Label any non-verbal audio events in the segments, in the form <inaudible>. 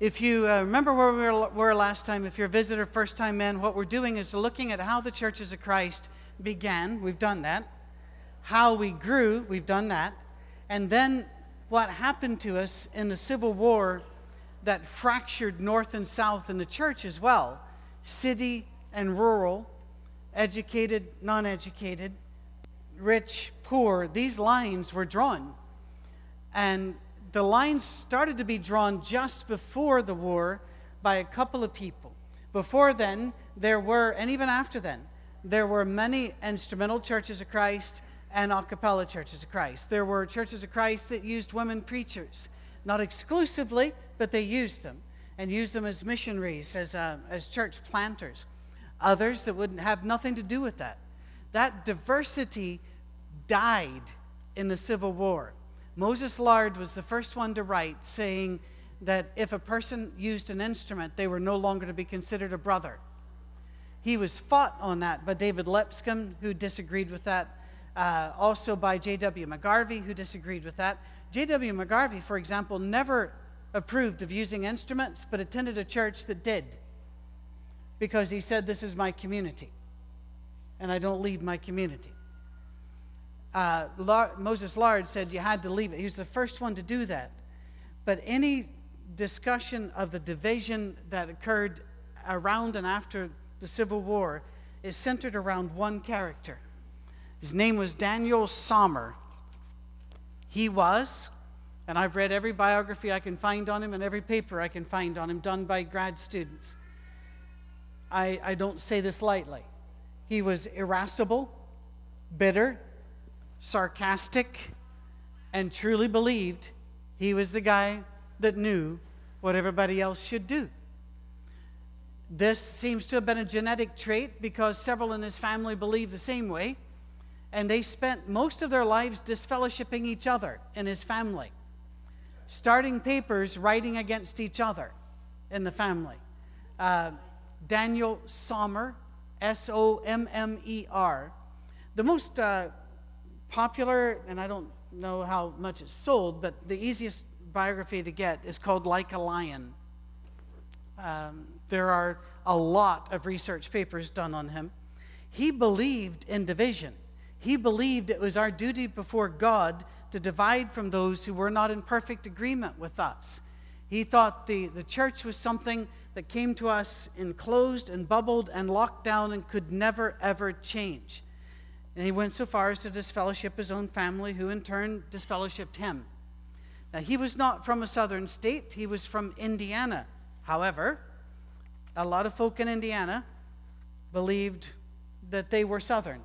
If you uh, remember where we were, were last time, if you're a visitor, first time in, what we're doing is looking at how the churches of Christ began. We've done that. How we grew. We've done that. And then what happened to us in the Civil War that fractured North and South in the church as well city and rural, educated, non educated, rich, poor. These lines were drawn. And the lines started to be drawn just before the war by a couple of people. Before then, there were, and even after then, there were many instrumental churches of Christ and a cappella churches of Christ. There were churches of Christ that used women preachers, not exclusively, but they used them and used them as missionaries, as, uh, as church planters. Others that wouldn't have nothing to do with that. That diversity died in the Civil War. Moses Lard was the first one to write saying that if a person used an instrument, they were no longer to be considered a brother. He was fought on that by David Lipscomb, who disagreed with that, uh, also by J.W. McGarvey, who disagreed with that. J.W. McGarvey, for example, never approved of using instruments, but attended a church that did because he said, This is my community, and I don't leave my community. Uh, Moses Lard said you had to leave it. He was the first one to do that. But any discussion of the division that occurred around and after the Civil War is centered around one character. His name was Daniel Sommer. He was, and I've read every biography I can find on him and every paper I can find on him done by grad students. I, I don't say this lightly. He was irascible, bitter, sarcastic, and truly believed he was the guy that knew what everybody else should do. This seems to have been a genetic trait because several in his family believed the same way, and they spent most of their lives disfellowshipping each other in his family, starting papers writing against each other in the family. Uh, Daniel Sommer, S O M M E R. The most uh, popular, and I don't know how much it's sold, but the easiest biography to get is called Like a Lion. Um, there are a lot of research papers done on him. He believed in division. He believed it was our duty before God to divide from those who were not in perfect agreement with us. He thought the, the church was something that came to us enclosed and bubbled and locked down and could never, ever change. And he went so far as to disfellowship his own family, who in turn disfellowshipped him. Now, he was not from a southern state, he was from Indiana. However, a lot of folk in Indiana believed that they were southern.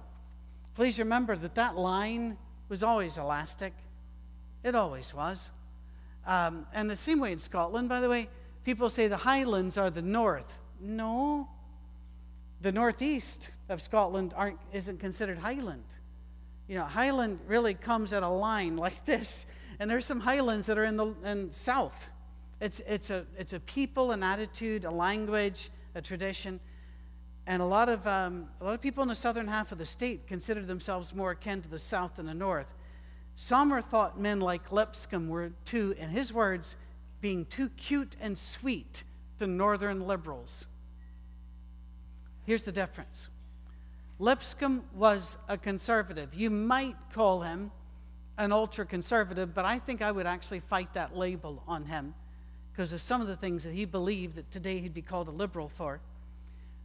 Please remember that that line was always elastic, it always was. Um, and the same way in Scotland, by the way, people say the Highlands are the north. No, the northeast of Scotland aren't, isn't considered highland. You know, highland really comes at a line <laughs> like this, and there's some highlands that are in the in south. It's, it's, a, it's a people, an attitude, a language, a tradition. And a lot, of, um, a lot of people in the southern half of the state consider themselves more akin to the south than the north. Sommer thought men like Lipscomb were too, in his words, being too cute and sweet to northern liberals. Here's the difference Lipscomb was a conservative. You might call him an ultra conservative, but I think I would actually fight that label on him because of some of the things that he believed that today he'd be called a liberal for.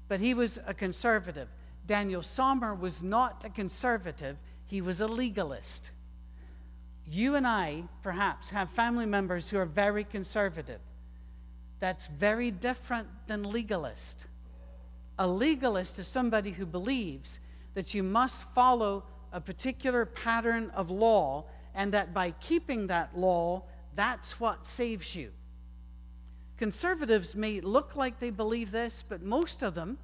But he was a conservative. Daniel Sommer was not a conservative, he was a legalist. You and I, perhaps, have family members who are very conservative. That's very different than legalist. A legalist is somebody who believes that you must follow a particular pattern of law and that by keeping that law, that's what saves you. Conservatives may look like they believe this, but most of them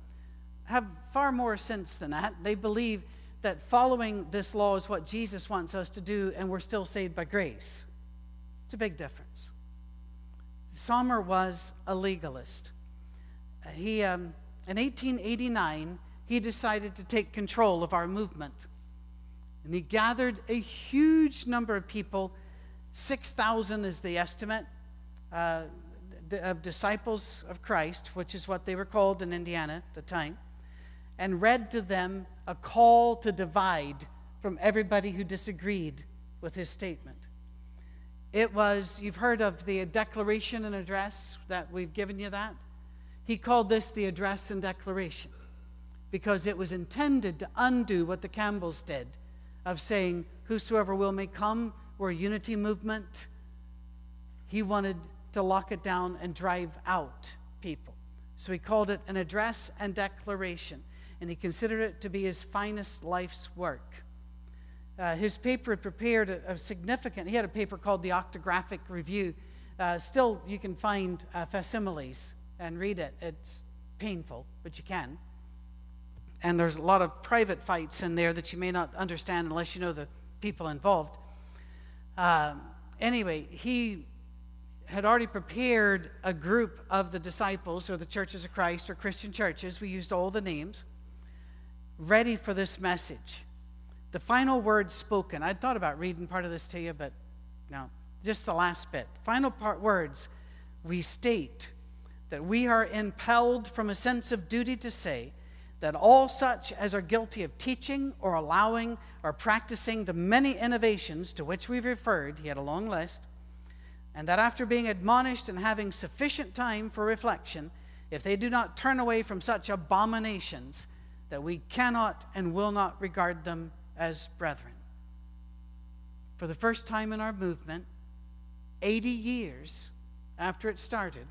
have far more sense than that. They believe that following this law is what Jesus wants us to do, and we're still saved by grace. It's a big difference. Sommer was a legalist. He, um, in 1889, he decided to take control of our movement. And he gathered a huge number of people 6,000 is the estimate. uh, of disciples of Christ, which is what they were called in Indiana at the time, and read to them a call to divide from everybody who disagreed with his statement. It was, you've heard of the declaration and address that we've given you that? He called this the address and declaration because it was intended to undo what the Campbells did of saying, Whosoever will may come, we're a unity movement. He wanted to lock it down and drive out people. So he called it an address and declaration, and he considered it to be his finest life's work. Uh, his paper had prepared a, a, significant, he had a paper called the Octographic Review. Uh, still, you can find uh, facsimiles and read it. It's painful, but you can. And there's a lot of private fights in there that you may not understand unless you know the people involved. Um, anyway, he had already prepared a group of the disciples or the churches of Christ or Christian churches. We used all the names, ready for this message. The final words spoken. I thought about reading part of this to you, but no, just the last bit. Final part words. We state that we are impelled from a sense of duty to say that all such as are guilty of teaching or allowing or practicing the many innovations to which we've referred, he had a long list, and that after being admonished and having sufficient time for reflection, if they do not turn away from such abominations, that we cannot and will not regard them as brethren. For the first time in our movement, 80 years after it started,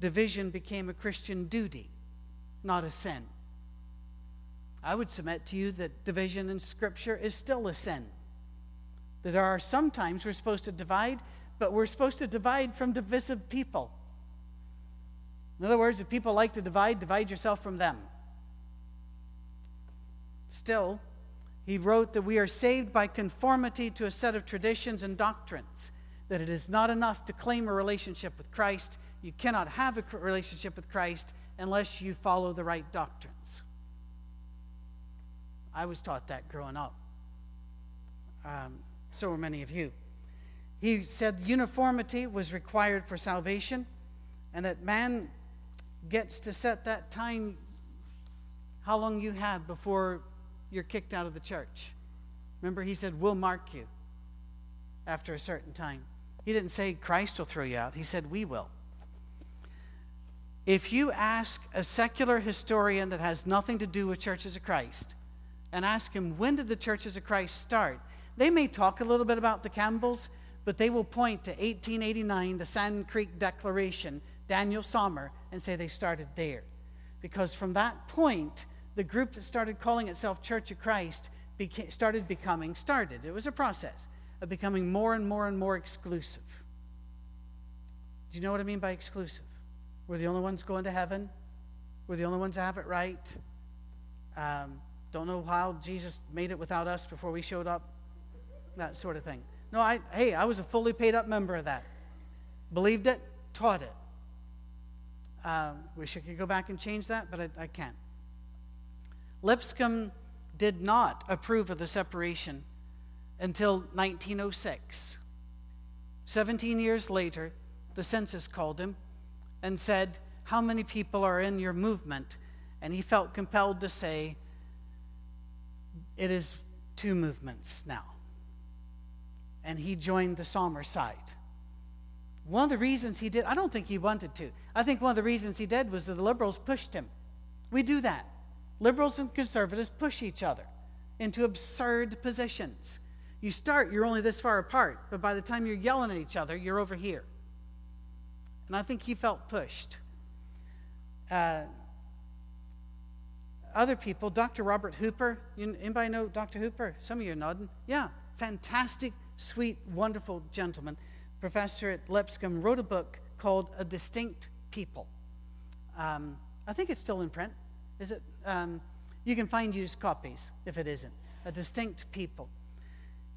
division became a Christian duty, not a sin. I would submit to you that division in Scripture is still a sin. That there are sometimes we're supposed to divide, but we're supposed to divide from divisive people. In other words, if people like to divide, divide yourself from them. Still, he wrote that we are saved by conformity to a set of traditions and doctrines, that it is not enough to claim a relationship with Christ. You cannot have a relationship with Christ unless you follow the right doctrines. I was taught that growing up. Um, so were many of you. He said uniformity was required for salvation, and that man gets to set that time how long you have before you're kicked out of the church. Remember, he said, We'll mark you after a certain time. He didn't say Christ will throw you out, he said, We will. If you ask a secular historian that has nothing to do with churches of Christ and ask him, When did the churches of Christ start? They may talk a little bit about the Campbells, but they will point to 1889, the Sand Creek Declaration, Daniel Sommer, and say they started there. Because from that point, the group that started calling itself Church of Christ beca- started becoming, started, it was a process of becoming more and more and more exclusive. Do you know what I mean by exclusive? We're the only ones going to heaven. We're the only ones that have it right. Um, don't know how Jesus made it without us before we showed up. That sort of thing. No, I, hey, I was a fully paid up member of that. Believed it, taught it. Um, wish I could go back and change that, but I, I can't. Lipscomb did not approve of the separation until 1906. 17 years later, the census called him and said, How many people are in your movement? And he felt compelled to say, It is two movements now. And he joined the Sommer side. One of the reasons he did, I don't think he wanted to. I think one of the reasons he did was that the liberals pushed him. We do that. Liberals and conservatives push each other into absurd positions. You start, you're only this far apart, but by the time you're yelling at each other, you're over here. And I think he felt pushed. Uh, other people, Dr. Robert Hooper, you, anybody know Dr. Hooper? Some of you are nodding. Yeah, fantastic, sweet, wonderful gentleman. Professor at Lipscomb wrote a book called A Distinct People. Um, I think it's still in print. Is it? Um, you can find used copies if it isn't. A distinct people.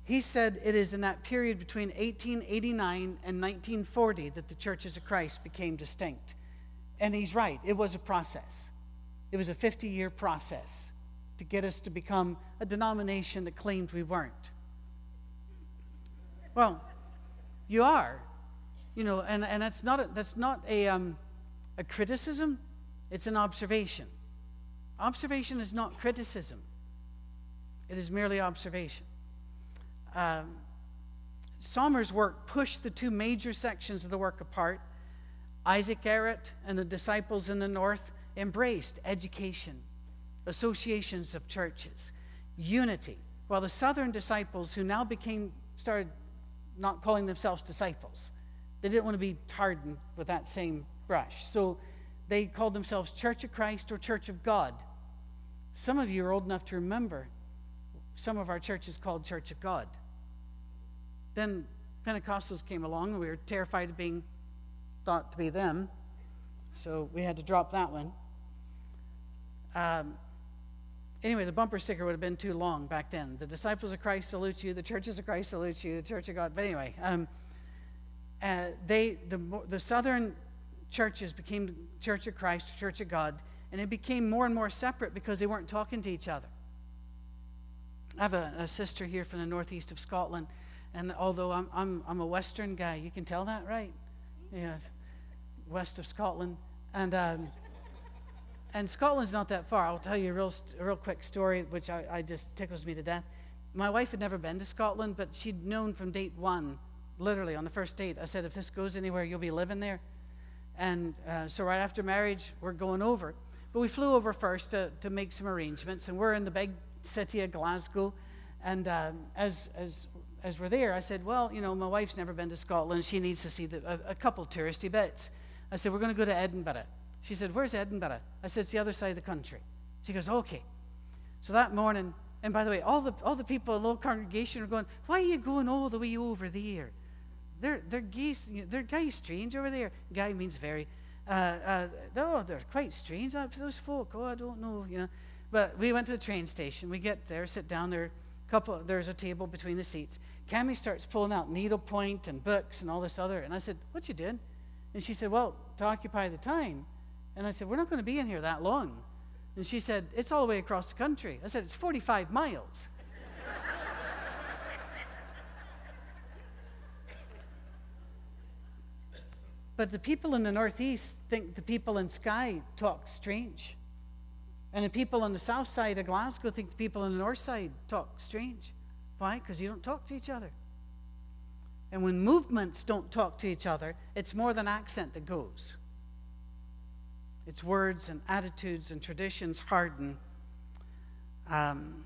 He said it is in that period between 1889 and 1940 that the churches of Christ became distinct. And he's right, it was a process. It was a 50 year process to get us to become a denomination that claimed we weren't. Well, you are. You know, and, and that's not a, that's not a, um, a criticism, it's an observation. Observation is not criticism, it is merely observation. Um, Sommer's work pushed the two major sections of the work apart. Isaac Errett and the disciples in the north embraced education, associations of churches, unity, while the southern disciples, who now became, started not calling themselves disciples, they didn't want to be tarred with that same brush. So they called themselves Church of Christ or Church of God. Some of you are old enough to remember some of our churches called Church of God. Then Pentecostals came along, and we were terrified of being thought to be them, so we had to drop that one. Um, anyway, the bumper sticker would have been too long back then. The disciples of Christ salute you, the churches of Christ salute you, the church of God. But anyway, um, uh, they, the, the southern churches became Church of Christ, Church of God, and it became more and more separate because they weren't talking to each other. I have a, a sister here from the northeast of Scotland, and although I'm, I'm, I'm a Western guy, you can tell that, right? Yes, west of Scotland. And, um, and Scotland's not that far. I'll tell you a real, a real quick story, which I, I just tickles me to death. My wife had never been to Scotland, but she'd known from date one, literally on the first date, I said, if this goes anywhere, you'll be living there. And uh, so right after marriage, we're going over. But we flew over first to, to make some arrangements, and we're in the big city of Glasgow. And um, as, as as we're there, I said, Well, you know, my wife's never been to Scotland. She needs to see the, a, a couple touristy bits. I said, We're going to go to Edinburgh. She said, Where's Edinburgh? I said, It's the other side of the country. She goes, Okay. So that morning, and by the way, all the, all the people in the little congregation are going, Why are you going all the way over there? They're, they're, geese, they're guys strange over there. Guy means very. Uh, uh, oh, they're quite strange. Those folk, oh, I don't know, you know. But we went to the train station. We get there, sit down there couple there's a table between the seats cami starts pulling out needlepoint and books and all this other and i said what you did and she said well to occupy the time. And i said we're not going to be in here that long. And she said it's all the way across the country. I said it's 45 miles. <laughs> But the people in the northeast think the people in skye talk strange. And the people on the south side of Glasgow think the people on the north side talk strange. Why? Because you don't talk to each other. And when movements don't talk to each other, it's more than accent that goes. It's words and attitudes and traditions harden. Um,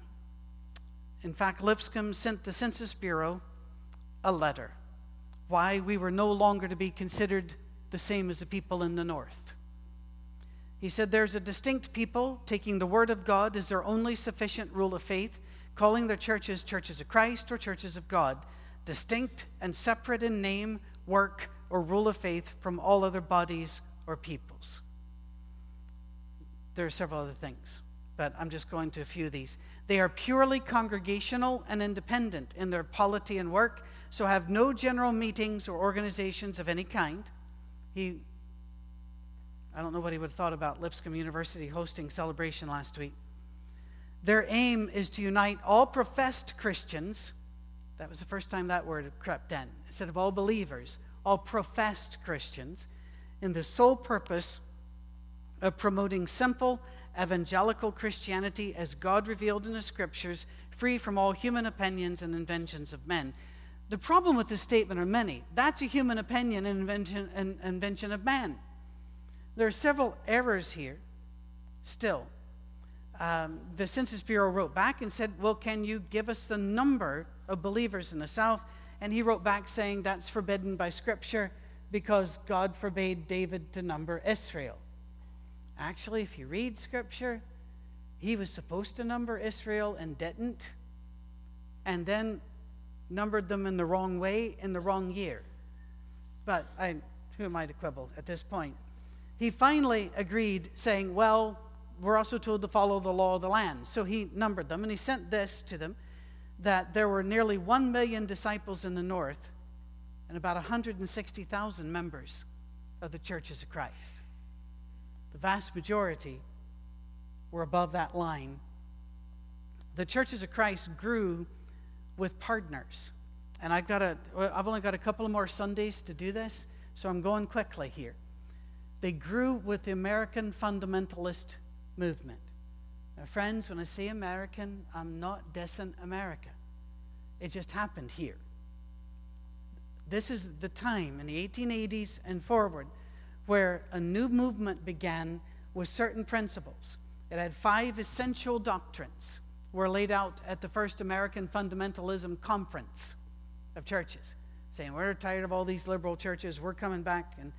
in fact, Lipscomb sent the Census Bureau a letter why we were no longer to be considered the same as the people in the north. He said there's a distinct people taking the Word of God as their only sufficient rule of faith, calling their churches churches of Christ or churches of God, distinct and separate in name, work, or rule of faith from all other bodies or peoples. There are several other things, but I'm just going to a few of these. They are purely congregational and independent in their polity and work, so have no general meetings or organizations of any kind. He I don't know what he would have thought about Lipscomb University hosting celebration last week. Their aim is to unite all professed Christians. That was the first time that word crept in. Instead of all believers, all professed Christians, in the sole purpose of promoting simple evangelical Christianity as God revealed in the scriptures, free from all human opinions and inventions of men. The problem with this statement are many. That's a human opinion and invention, and invention of man. There are several errors here still. Um, the Census Bureau wrote back and said, Well, can you give us the number of believers in the South? And he wrote back saying that's forbidden by Scripture because God forbade David to number Israel. Actually, if you read Scripture, he was supposed to number Israel and didn't, and then numbered them in the wrong way in the wrong year. But I, who am I to quibble at this point? he finally agreed, saying, Well, we're also told to follow the law of the land. So he numbered them and he sent this to them that there were nearly 1 million disciples in the north and about 160,000 members of the churches of Christ. The vast majority were above that line. The churches of Christ grew with partners. And I've got a, I've only got a couple of more Sundays to do this, so I'm going quickly here. They grew with the American fundamentalist movement. Now, friends, when I say American, I'm not dissing America. It just happened here. This is the time in the 1880s and forward where a new movement began with certain principles. It had five essential doctrines were laid out at the first American Fundamentalism Conference of churches, saying, We're tired of all these liberal churches, we're coming back, and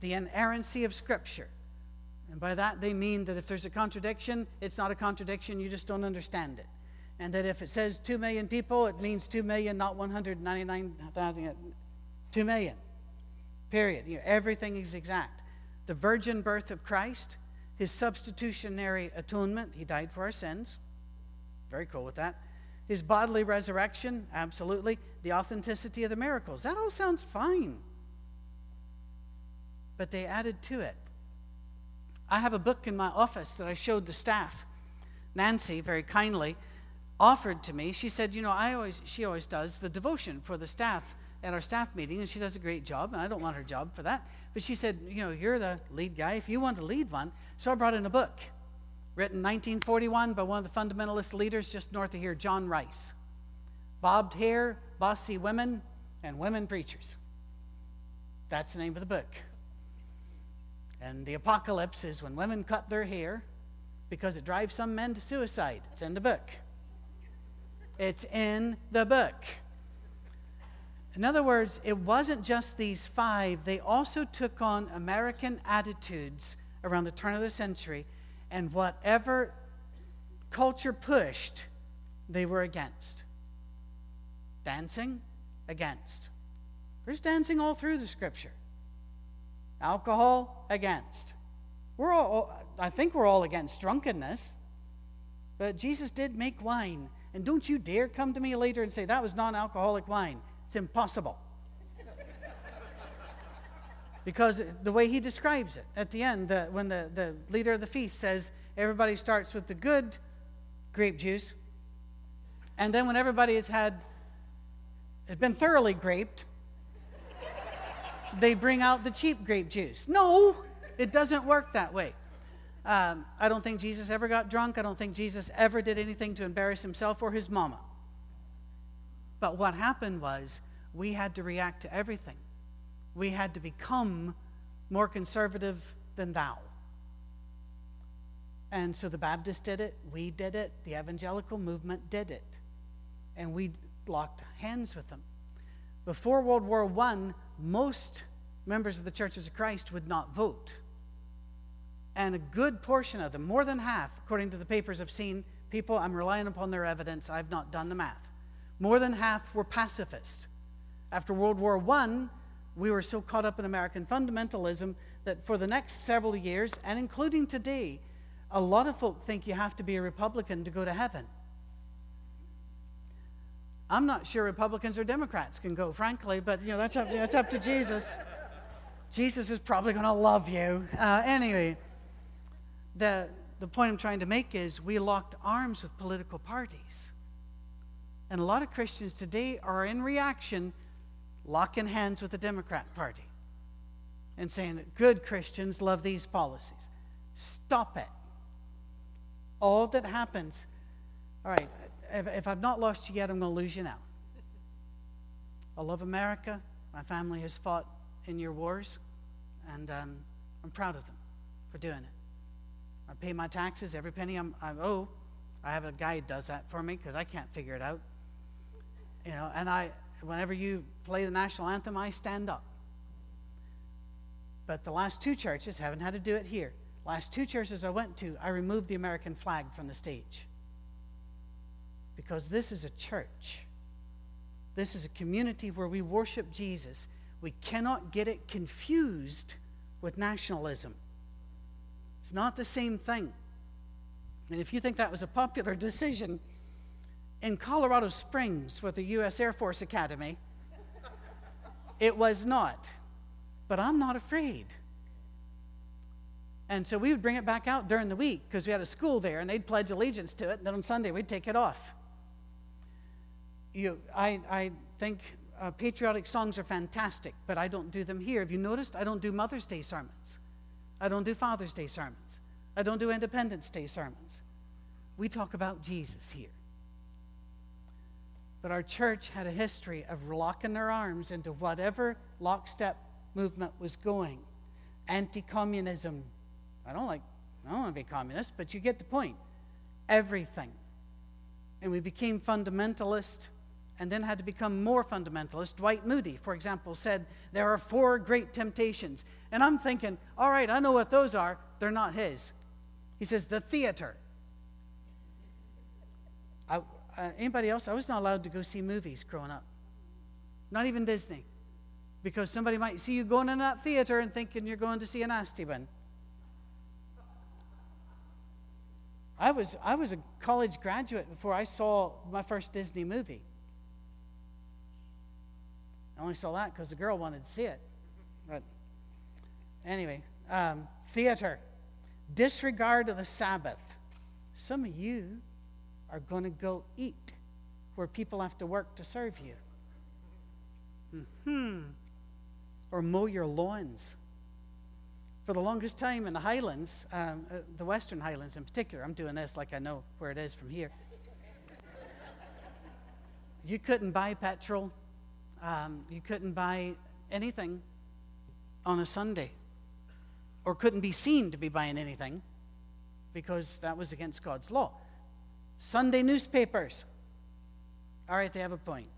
the inerrancy of Scripture. And by that, they mean that if there's a contradiction, it's not a contradiction, you just don't understand it. And that if it says 2 million people, it means 2 million, not 199,000. 2 million. Period. You know, everything is exact. The virgin birth of Christ, his substitutionary atonement, he died for our sins. Very cool with that. His bodily resurrection, absolutely. The authenticity of the miracles, that all sounds fine. But they added to it. I have a book in my office that I showed the staff. Nancy, very kindly, offered to me. She said, You know, I always, she always does the devotion for the staff at our staff meeting, and she does a great job, and I don't want her job for that. But she said, You know, you're the lead guy if you want to lead one. So I brought in a book written 1941 by one of the fundamentalist leaders just north of here, John Rice. Bobbed hair, bossy women, and women preachers. That's the name of the book. And the apocalypse is when women cut their hair because it drives some men to suicide. It's in the book. It's in the book. In other words, it wasn't just these five, they also took on American attitudes around the turn of the century, and whatever culture pushed, they were against. Dancing, against. There's dancing all through the scripture. Alcohol, against. We're all, I think we're all against drunkenness, but Jesus did make wine. And don't you dare come to me later and say that was non alcoholic wine. It's impossible. <laughs> because the way he describes it at the end, the, when the, the leader of the feast says everybody starts with the good grape juice, and then when everybody has had, has been thoroughly graped, they bring out the cheap grape juice. No, it doesn't work that way. Um, I don't think Jesus ever got drunk. I don't think Jesus ever did anything to embarrass himself or his mama. But what happened was we had to react to everything. We had to become more conservative than thou. And so the Baptists did it, we did it, the evangelical movement did it. And we locked hands with them. Before World War I, most members of the Churches of Christ would not vote. And a good portion of them, more than half, according to the papers I've seen, people, I'm relying upon their evidence, I've not done the math. More than half were pacifists. After World War I, we were so caught up in American fundamentalism that for the next several years, and including today, a lot of folk think you have to be a Republican to go to heaven. I'm not sure Republicans or Democrats can go, frankly, but you know that's up, that's up to Jesus. Jesus is probably going to love you. Uh, anyway, the, the point I'm trying to make is we locked arms with political parties. And a lot of Christians today are in reaction locking hands with the Democrat Party and saying good Christians love these policies. Stop it. All that happens, all right, if, if I've not lost you yet, I'm going to lose you now. I love America. My family has fought in your wars, and um, I'm proud of them for doing it. I pay my taxes, every penny I'm, I owe. I have a guy who does that for me because I can't figure it out. You know, and I, whenever you play the national anthem, I stand up. But the last two churches haven't had to do it here. Last two churches I went to, I removed the American flag from the stage. Because this is a church. This is a community where we worship Jesus. We cannot get it confused with nationalism. It's not the same thing. And if you think that was a popular decision, in Colorado Springs with the U.S. Air Force Academy. It was not. But I'm not afraid. And so we would bring it back out during the week because we had a school there and they'd pledge allegiance to it. And then on Sunday we'd take it off. You, I, I think uh, patriotic songs are fantastic, but I don't do them here. Have you noticed? I don't do Mother's Day sermons. I don't do Father's Day sermons. I don't do Independence Day sermons. We talk about Jesus here. But our church had a history of locking their arms into whatever lockstep movement was going. Anti communism. I don't like, I don't want to be communist, but you get the point. Everything. And we became fundamentalist and then had to become more fundamentalist. Dwight Moody, for example, said there are four great temptations. And I'm thinking, all right, I know what those are. They're not his. He says, the theater. I, uh, anybody else? I was not allowed to go see movies growing up, not even Disney, because somebody might see you going in that theater and thinking you're going to see a nasty one. I was, I was a college graduate before I saw my first Disney movie. I only saw that because the girl wanted to see it. But anyway, um, theater, disregard of the Sabbath. Some of you are going to go eat where people have to work to serve you. Hmm. Or mow your lawns. For the longest time in the Highlands, um, uh, the Western Highlands in particular, I'm doing this like I know where it is from here. you couldn't buy petrol um, you couldn't buy anything on a Sunday, or couldn't be seen to be buying anything because that was against God's law. Sunday newspapers. All right, they have a point.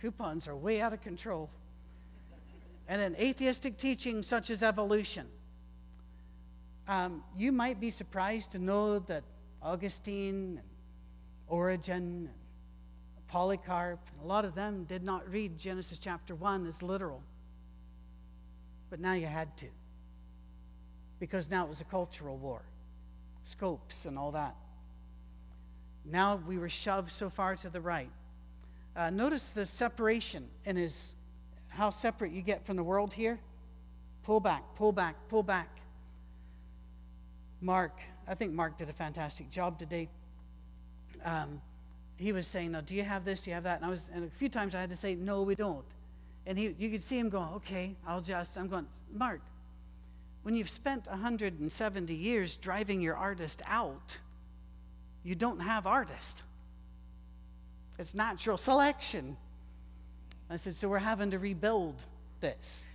Coupons are way out of control. And then atheistic teaching such as evolution. Um, you might be surprised to know that Augustine and Origen and Polycarp, a lot of them did not read Genesis chapter 1 as literal. But now you had to. Because now it was a cultural war, scopes and all that. Now we were shoved so far to the right. Uh, notice the separation in his, how separate you get from the world here. Pull back, pull back, pull back. Mark, I think Mark did a fantastic job today. Um, he was saying, "No, do you have this? Do you have that?" And I was, and a few times I had to say, "No, we don't." And he, you could see him going, "Okay, I'll just." I'm going, Mark. When you've spent 170 years driving your artist out, you don't have artist. It's natural selection. I said, so we're having to rebuild this.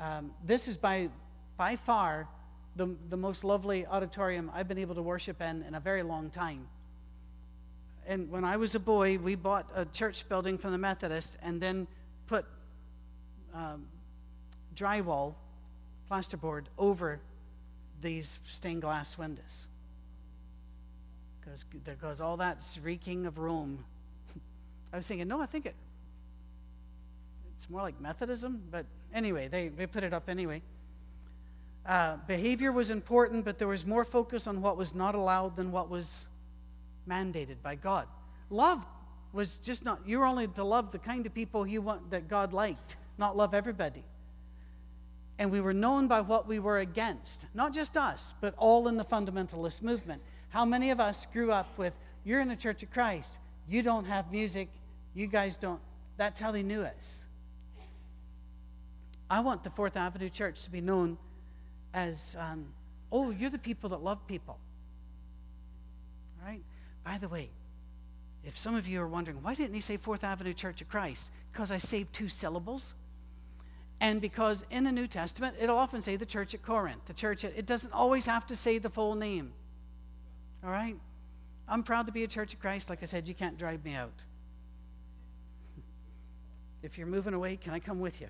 Um, this is by by far the, the most lovely auditorium I've been able to worship in in a very long time and when I was a boy, we bought a church building from the Methodist and then put um, drywall, plasterboard over these stained glass windows. Because all that's reeking of Rome. <laughs> I was thinking, no, I think it, it's more like Methodism, but anyway, they, they put it up anyway. Uh, behavior was important, but there was more focus on what was not allowed than what was mandated by God. Love was just not, you were only to love the kind of people you want, that God liked, not love everybody. And we were known by what we were against, not just us, but all in the fundamentalist movement. How many of us grew up with, you're in the Church of Christ, you don't have music, you guys don't, that's how they knew us. I want the Fourth Avenue Church to be known as, um, oh, you're the people that love people. Right? By the way, if some of you are wondering, why didn't he say Fourth Avenue Church of Christ? Because I saved two syllables. And because in the New Testament, it'll often say the church at Corinth, the church at, it doesn't always have to say the full name. All right? I'm proud to be a church of Christ. Like I said, you can't drive me out. If you're moving away, can I come with you?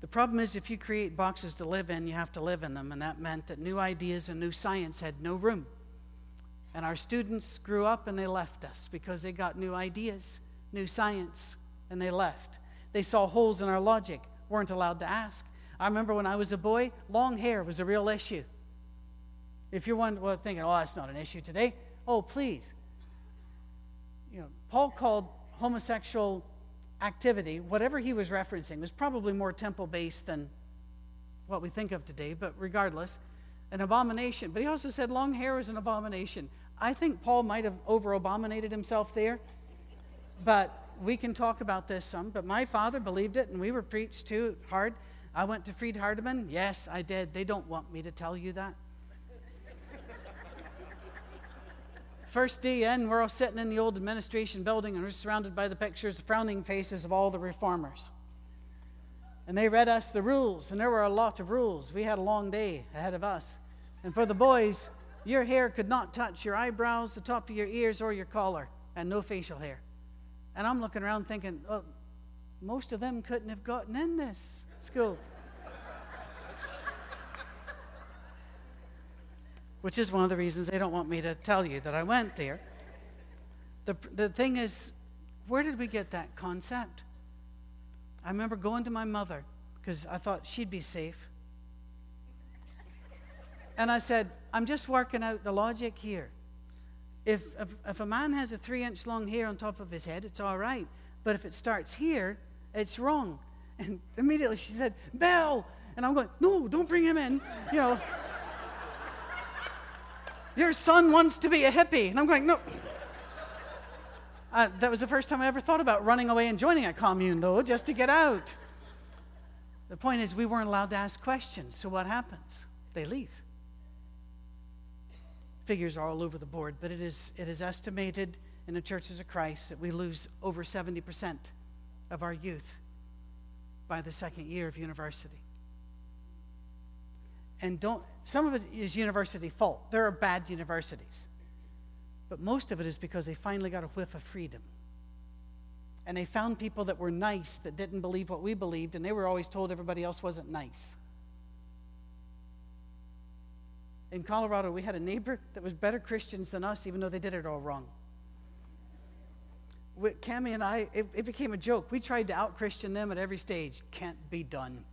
The problem is, if you create boxes to live in, you have to live in them. And that meant that new ideas and new science had no room. And our students grew up and they left us because they got new ideas, new science, and they left. They saw holes in our logic, weren't allowed to ask. I remember when I was a boy, long hair was a real issue. If you're one, well, thinking, oh, that's not an issue today, oh, please. You know, Paul called homosexual activity, whatever he was referencing, was probably more temple based than what we think of today, but regardless, an abomination. But he also said long hair was an abomination. I think Paul might have over abominated himself there. but we can talk about this some. But my father believed it, and we were preached to hard. I went to Freed Hardeman. Yes, I did. They don't want me to tell you that. <laughs> First DN, we're all sitting in the old administration building and we're surrounded by the pictures, frowning faces of all the reformers. And they read us the rules, and there were a lot of rules. We had a long day ahead of us. And for the boys, your hair could not touch your eyebrows, the top of your ears, or your collar, and no facial hair. And I'm looking around thinking, well, most of them couldn't have gotten in this school. Which is one of the reasons they don't want me to tell you that I went there. The, the thing is, where did we get that concept? I remember going to my mother because I thought she'd be safe. And I said, I'm just working out the logic here. If, if, if, a man has a three inch long hair on top of his head, it's all right. But if it starts here, it's wrong. <laughs> And immediately she said, Bell! And I'm going, no, don't bring him in. You know, <laughs> your son wants to be a hippie. And I'm going, no. <laughs> Uh, that was the first time I ever thought about running away and joining a commune, though, just to get out. The point is, we weren't allowed to ask questions. So what happens? They leave. Figures are all over the board, but it is, it is estimated in the churches of Christ that we lose over 70% of our youth by the second year of university. And don't, some of it is university fault. There are bad universities. But most of it is because they finally got a whiff of freedom. And they found people that were nice that didn't believe what we believed, and they were always told everybody else wasn't nice. In Colorado, we had a neighbor that was better Christians than us, even though they did it all wrong. With and I, it, it became a joke. We tried to out Christian them at every stage. Can't be done.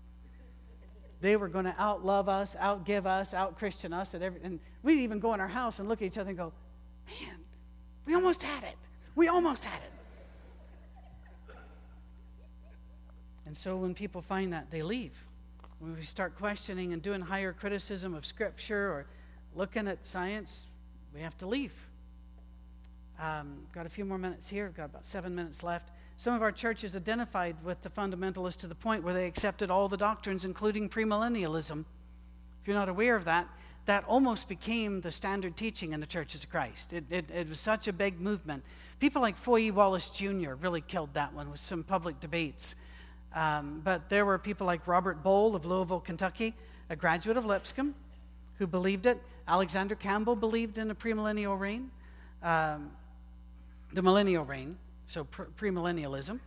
They were going to outlove us, outgive us, out Christian us, at every, and we'd even go in our house and look at each other and go, Man, we almost had it. We almost had it. And so when people find that, they leave. When we start questioning and doing higher criticism of Scripture or looking at science, we have to leave. Um, got a few more minutes here. Got about seven minutes left. Some of our churches identified with the fundamentalists to the point where they accepted all the doctrines, including premillennialism. If you're not aware of that, that almost became the standard teaching in the churches of Christ. It, it, it was such a big movement. People like Foye Wallace Jr. really killed that one with some public debates. Um, but there were people like Robert Boll of Louisville, Kentucky, a graduate of Lipscomb, who believed it. Alexander Campbell believed in the premillennial reign, um, the millennial reign, so premillennialism.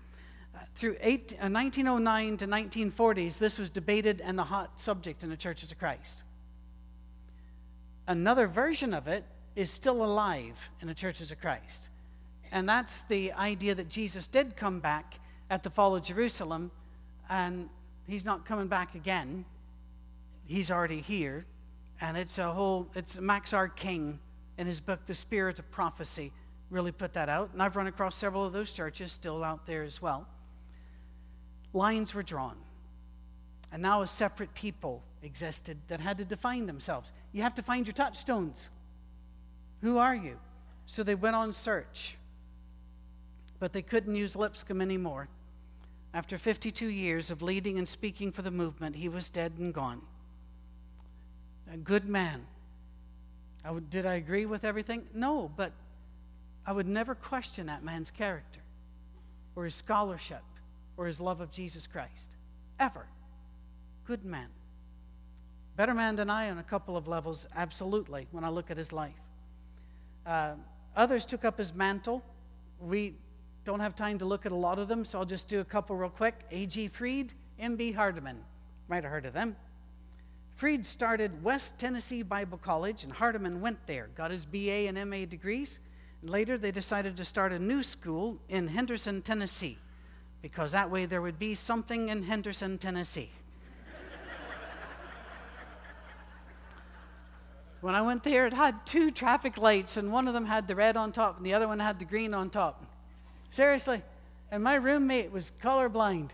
Uh, through eight, uh, 1909 to 1940s, this was debated and a hot subject in the churches of Christ. Another version of it is still alive in the churches of Christ. And that's the idea that Jesus did come back at the fall of Jerusalem, and he's not coming back again. He's already here. And it's a whole, it's Max R. King in his book, The Spirit of Prophecy, really put that out. And I've run across several of those churches still out there as well. Lines were drawn. And now a separate people existed that had to define themselves. You have to find your touchstones. Who are you? So they went on search. But they couldn't use Lipscomb anymore. After 52 years of leading and speaking for the movement, he was dead and gone. A good man. I would, did I agree with everything? No, but I would never question that man's character or his scholarship or his love of Jesus Christ. Ever. Good man. Better man than I on a couple of levels, absolutely, when I look at his life. Uh, others took up his mantle. We don't have time to look at a lot of them, so I'll just do a couple real quick. A.G. Freed, M.B. Hardeman. Might have heard of them. Freed started West Tennessee Bible College, and Hardeman went there, got his BA and MA degrees. Later, they decided to start a new school in Henderson, Tennessee, because that way there would be something in Henderson, Tennessee. When I went there, it had two traffic lights, and one of them had the red on top, and the other one had the green on top. Seriously. And my roommate was colorblind.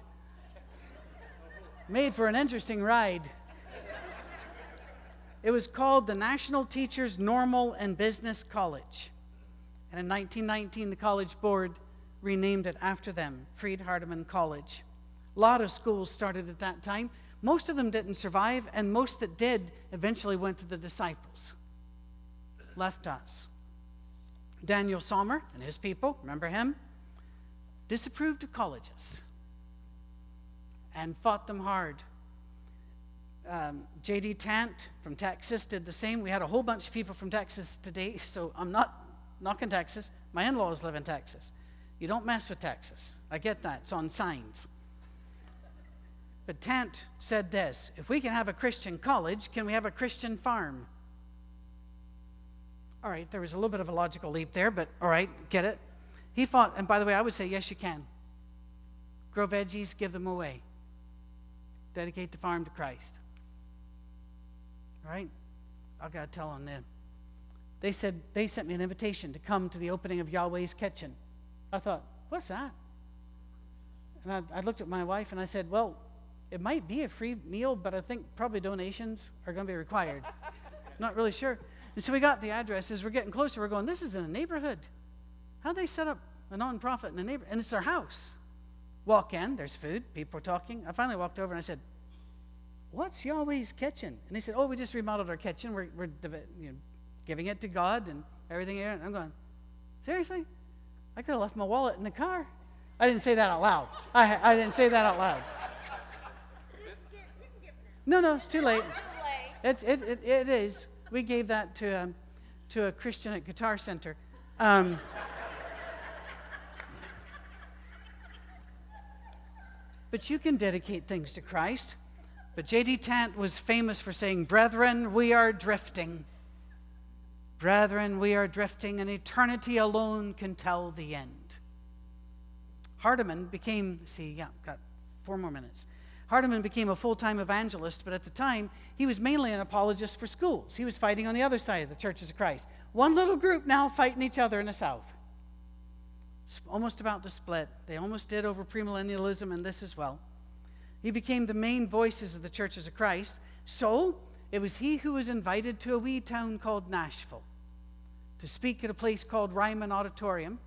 Made for an interesting ride. It was called the National Teachers Normal and Business College. And in 1919, the College Board renamed it after them, Freed Hardeman College. A lot of schools started at that time. Most of them didn't survive, and most that did eventually went to the disciples, left us. Daniel Sommer and his people, remember him? Disapproved of colleges and fought them hard. Um, J.D. Tant from Texas did the same. We had a whole bunch of people from Texas today, so I'm not knocking Texas. My in laws live in Texas. You don't mess with Texas. I get that. It's on signs. But Tant said this if we can have a Christian college, can we have a Christian farm? All right, there was a little bit of a logical leap there, but all right, get it? He fought, and by the way, I would say, yes, you can. Grow veggies, give them away. Dedicate the farm to Christ. Right? I got to tell them then. They said, they sent me an invitation to come to the opening of Yahweh's Kitchen. I thought, what's that? And I, I looked at my wife and I said, well, it might be a free meal, but I think probably donations are going to be required. <laughs> Not really sure. And so we got the addresses. We're getting closer, we're going, this is in a neighborhood. How they set up a nonprofit in a neighborhood? And it's their house. Walk in, there's food, people are talking. I finally walked over and I said, What's Yahweh's kitchen? And they said, Oh, we just remodeled our kitchen. We're, we're you know, giving it to God and everything. And I'm going, Seriously? I could have left my wallet in the car. I didn't say that out loud. I, I didn't say that out loud. No, no, it's too late. It's, it, it, it is. We gave that to, um, to a Christian at Guitar Center. Um, but you can dedicate things to Christ. But J.D. Tant was famous for saying, Brethren, we are drifting. Brethren, we are drifting, and eternity alone can tell the end. Hardeman became, see, yeah, got four more minutes. Hardeman became a full time evangelist, but at the time, he was mainly an apologist for schools. He was fighting on the other side of the churches of Christ. One little group now fighting each other in the South. Almost about to split. They almost did over premillennialism and this as well. He became the main voices of the churches of Christ. So, it was he who was invited to a wee town called Nashville to speak at a place called Ryman Auditorium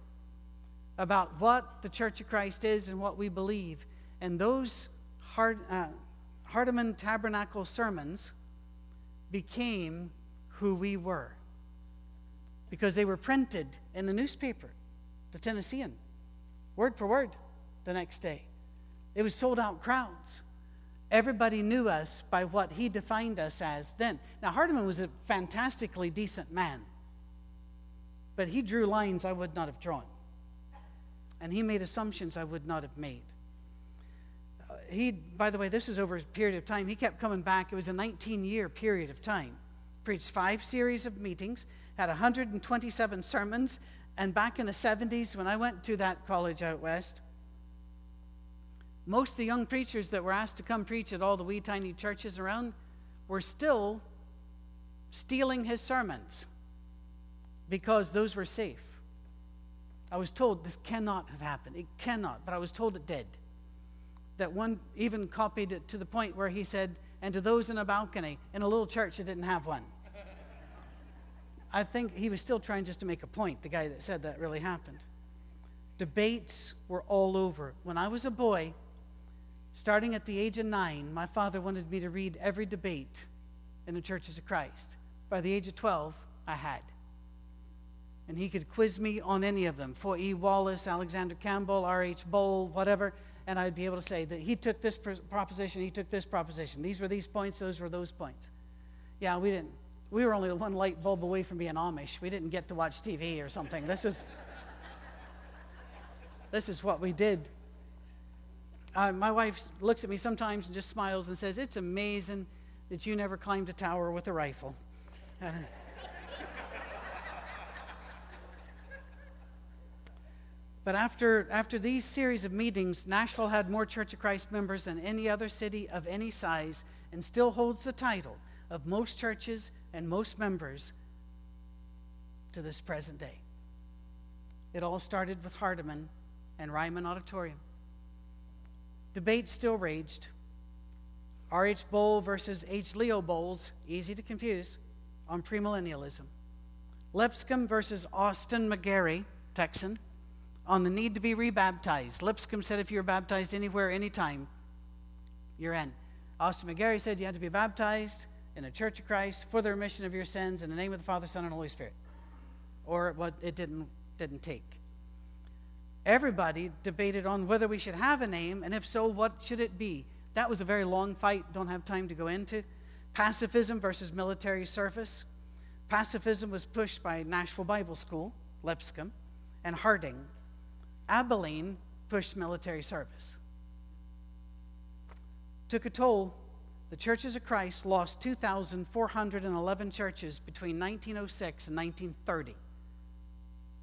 about what the Church of Christ is and what we believe. And those Hard, uh, Hardeman Tabernacle sermons became who we were because they were printed in the newspaper, the Tennessean, word for word the next day. It was sold out crowds. Everybody knew us by what he defined us as then. Now, Hardeman was a fantastically decent man, but he drew lines I would not have drawn. And he made assumptions I would not have made uh, he, by the way, this is over a period of time. He kept coming back. It was a 19 year period of time. Preached five series of meetings, had 127 sermons. And back in the 70s, when I went to that college out west, most of the young preachers that were asked to come preach at all the wee tiny churches around were still stealing his sermons because those were safe. I was told this cannot have happened. It cannot, but I was told it did that one even copied it to the point where he said, and to those in a balcony in a little church that didn't have one. I think he was still trying just to make a point, the guy that said that really happened. Debates were all over. When I was a boy, starting at the age of nine, my father wanted me to read every debate in the churches of Christ. By the age of 12, I had. And he could quiz me on any of them. Foy E. Wallace, Alexander Campbell, R.H. Boll, whatever and I'd be able to say that he took this proposition, he took this proposition. These were these points, those were those points. Yeah, we didn't. We were only one light bulb away from being Amish. We didn't get to watch TV or something. This was this is what we did. Uh, my wife looks at me sometimes and just smiles and says, "It's amazing that you never climbed a tower with a rifle." Uh, <laughs> But after, after these series of meetings, Nashville had more Church of Christ members than any other city of any size and still holds the title of most churches and most members to this present day. It all started with Hardeman and Ryman Auditorium. Debate still raged. R.H. Boll versus H. Leo Boles, easy to confuse, on premillennialism. Lipscomb versus Austin McGary, Texan, on the need to be rebaptized. Lipscomb said if you were baptized anywhere, anytime, you're in. Austin McGary said you had to be baptized in the church of Christ for the remission of your sins in the name of the Father, Son, and Holy Spirit. Or what it didn't, didn't take. Everybody debated on whether we should have a name, and if so, what should it be? That was a very long fight, don't have time to go into. Pacifism versus military service. Pacifism was pushed by Nashville Bible School, Lipscomb, and Harding. Abilene pushed military service. Took a toll. The Churches of Christ lost 2,411 churches between 1906 and 1930.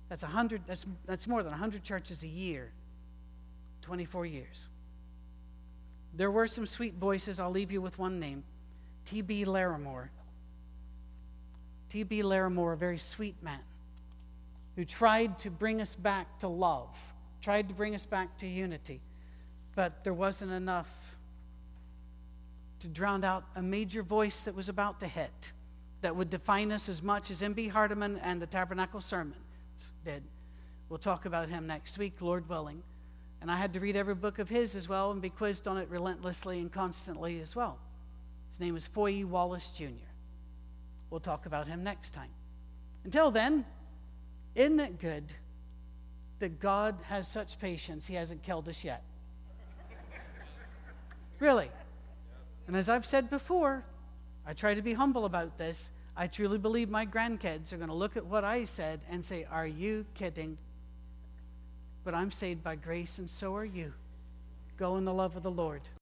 That's, 100, that's, that's more than 100 churches a year, 24 years. There were some sweet voices. I'll leave you with one name T.B. Larimore. T.B. Larimore, a very sweet man who tried to bring us back to love, tried to bring us back to unity, but there wasn't enough to drown out a major voice that was about to hit that would define us as much as N.B. Hardeman and the Tabernacle Sermon did. We'll talk about him next week, Lord willing. And I had to read every book of his as well and be quizzed on it relentlessly and constantly as well. His name is Foy Wallace Jr. We'll talk about him next time. Until then, isn't it good that God has such patience? He hasn't killed us yet. <laughs> really. And as I've said before, I try to be humble about this. I truly believe my grandkids are going to look at what I said and say, Are you kidding? But I'm saved by grace, and so are you. Go in the love of the Lord.